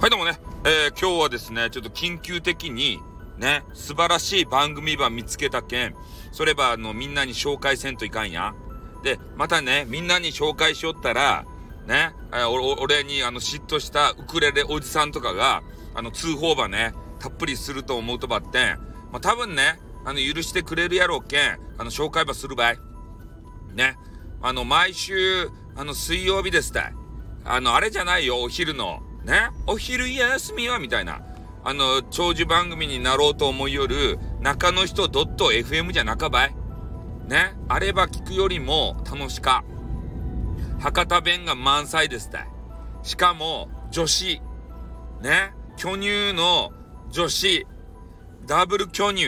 はいどうもね、えー、今日はですね、ちょっと緊急的に、ね、素晴らしい番組版見つけたけん、そればあのみんなに紹介せんといかんや。で、またね、みんなに紹介しよったら、ね、え、俺にあの嫉妬したウクレレおじさんとかが、あの通報ばね、たっぷりすると思うとばって、まあ多分ね、あの許してくれるやろうけん、あの紹介ばするばい。ね、あの毎週、あの水曜日ですたい。あの、あれじゃないよ、お昼の。ね、お昼休みはみたいな。あの、長寿番組になろうと思いよる、中の人 .fm じゃなかばい。ね、あれば聞くよりも楽しか。博多弁が満載ですたい。しかも、女子。ね、巨乳の女子。ダブル巨乳。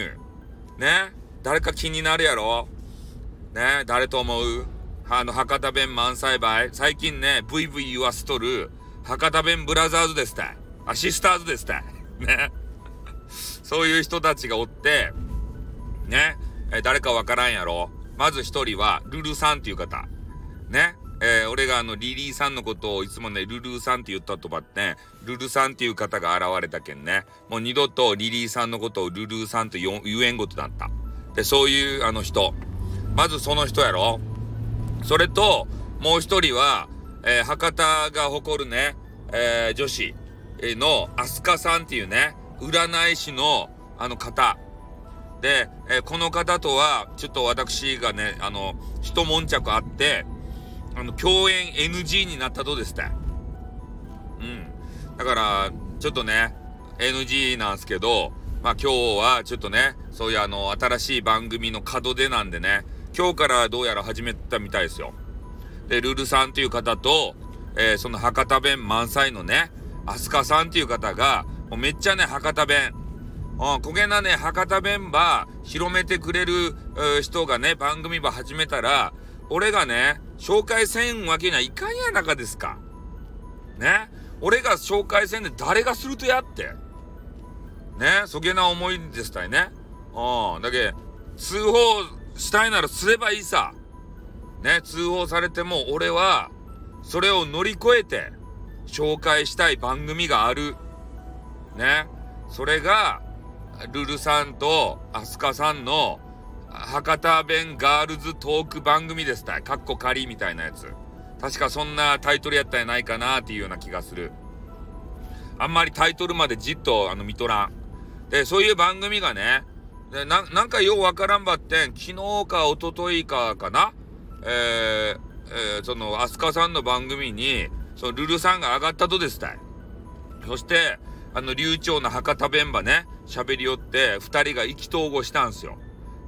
ね、誰か気になるやろね、誰と思う？あの、博多弁満載ばい。最近ね、ブイブイ言わすとる、博多弁ブラザーズですたい。アシスターズですたい。ね。そういう人たちがおって、ね。え誰かわからんやろ。まず一人は、ルルさんっていう方。ね。えー、俺があの、リリーさんのことをいつもね、ルルーさんって言ったとばって、ルルさんっていう方が現れたけんね。もう二度とリリーさんのことをルルーさんと言えんことだった。で、そういうあの人。まずその人やろ。それと、もう一人は、えー、博多が誇るね、えー、女子の飛鳥さんっていうね、占い師のあの方。で、えー、この方とは、ちょっと私がね、あの、一悶着あって、あの、共演 NG になったとですね。うん。だから、ちょっとね、NG なんですけど、まあ今日はちょっとね、そういうあの、新しい番組の門出なんでね、今日からどうやら始めたみたいですよ。で、ルルさんという方と、えー、その博多弁満載のね、アスカさんっていう方が、もうめっちゃね、博多弁。うん、焦げなね、博多弁ば広めてくれる人がね、番組ば始めたら、俺がね、紹介せんわけにはいかんやなかですか。ね？俺が紹介せんで誰がするとやって。ね？そげな思いでしたいね。うん。だけ、通報したいならすればいいさ。ね、通報されても俺は、それを乗り越えて、紹介したい番組がある。ね。それが、ルルさんとアスカさんの博多弁ガールズトーク番組ですた。かっこ仮みたいなやつ。確かそんなタイトルやったんやないかなっていうような気がする。あんまりタイトルまでじっとあの見とらん。で、そういう番組がね、でななんかようわからんばってん、昨日か一昨日かかなえー、えー、その、アスカさんの番組に、その、ルルさんが上がったとですたい。そして、あの、流暢な博多弁ばね、喋り寄って、二人が意気投合したんすよ。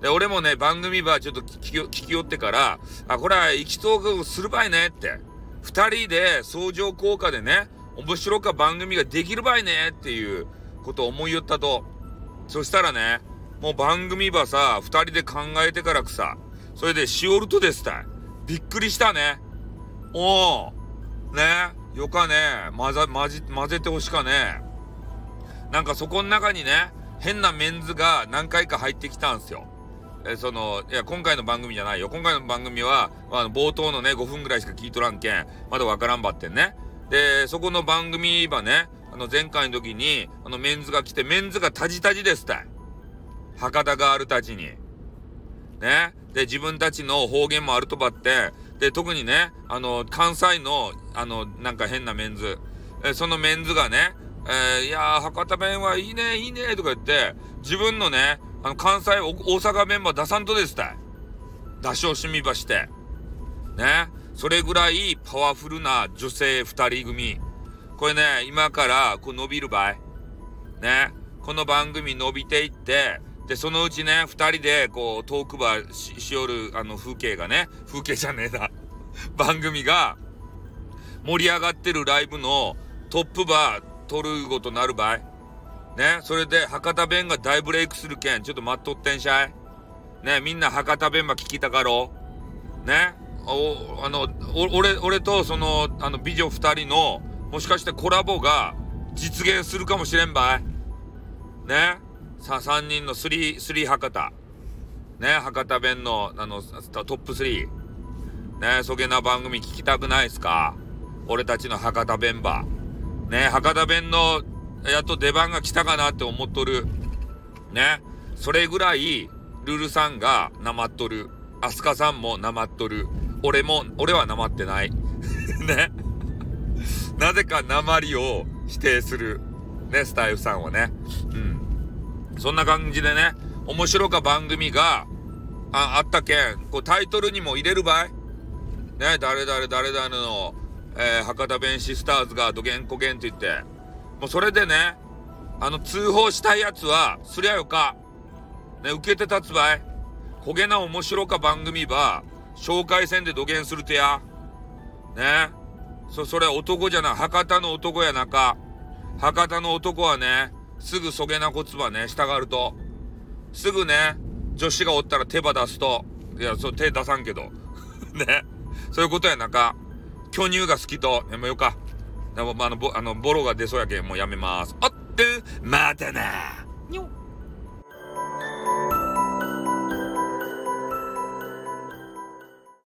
で、俺もね、番組ばちょっと聞き聞き寄ってから、あ、これは意気投合するばいねって。二人で相乗効果でね、面白か番組ができるばいねっていうことを思い寄ったと。そしたらね、もう番組ばさ、二人で考えてからくさ、それでしおるとですたい。びっくりしたね。おお。ね。よかね。混ざ、混じ、混ぜてほしかね。なんかそこの中にね、変なメンズが何回か入ってきたんすよ。え、その、いや、今回の番組じゃないよ。今回の番組は、あの、冒頭のね、5分ぐらいしか聞いとらんけん、まだわからんばってんね。で、そこの番組ばね、あの、前回の時に、あの、メンズが来て、メンズがタジタジですたい。博多ガールたちに。ね。で、自分たちの方言もあるとばって、で、特にね、あの、関西の、あの、なんか変なメンズ、えそのメンズがね、えー、いや、博多弁はいいね、いいね、とか言って、自分のね、あの、関西、大阪メンバー出さんとですたい。出し惜しみばして。ね。それぐらいパワフルな女性二人組。これね、今からこう伸びる場合。ね。この番組伸びていって、で、そのうちね、二人で、こう、トークバーししよる、あの、風景がね、風景じゃねえだ。番組が、盛り上がってるライブのトップバー取るごとなる場合。ね、それで博多弁が大ブレイクするけん、ちょっと待っとってんしゃい。ね、みんな博多弁ば聞きたかろう。ね、お、あの、お、俺、俺とその、あの、美女二人の、もしかしてコラボが実現するかもしれんばい。ね。さ、3人の3、3博多。ね、博多弁の、あの、トップ3。ね、そげな番組聞きたくないっすか？俺たちの博多弁ば。ね、博多弁の、やっと出番が来たかなって思っとる。ね。それぐらい、ルルさんがなまっとる。アスカさんもなまっとる。俺も、俺はなまってない。ね。なぜかなまりを否定する。ね、スタイフさんはね。うん。そんな感じでね、面白か番組が、あ、あったけん、こうタイトルにも入れるばいね、誰々誰々の、えー、博多弁シスターズがどげんこげんって言って、もうそれでね、あの通報したいやつは、すりゃよか。ね、受けて立つばい。焦げな面白か番組ば、紹介せんでどげんするてや。ね。そ、それ男じゃな、博多の男やなか。博多の男はね、すぐそげな骨盤ね、従うと。すぐね、女子がおったら手羽出すと。いや、そう、手出さんけど。ね。そういうことやなんか。巨乳が好きと、やめようか。でも、まあ、あの、ボあのボロが出そうやけん、もうやめます。あって、またな。にょ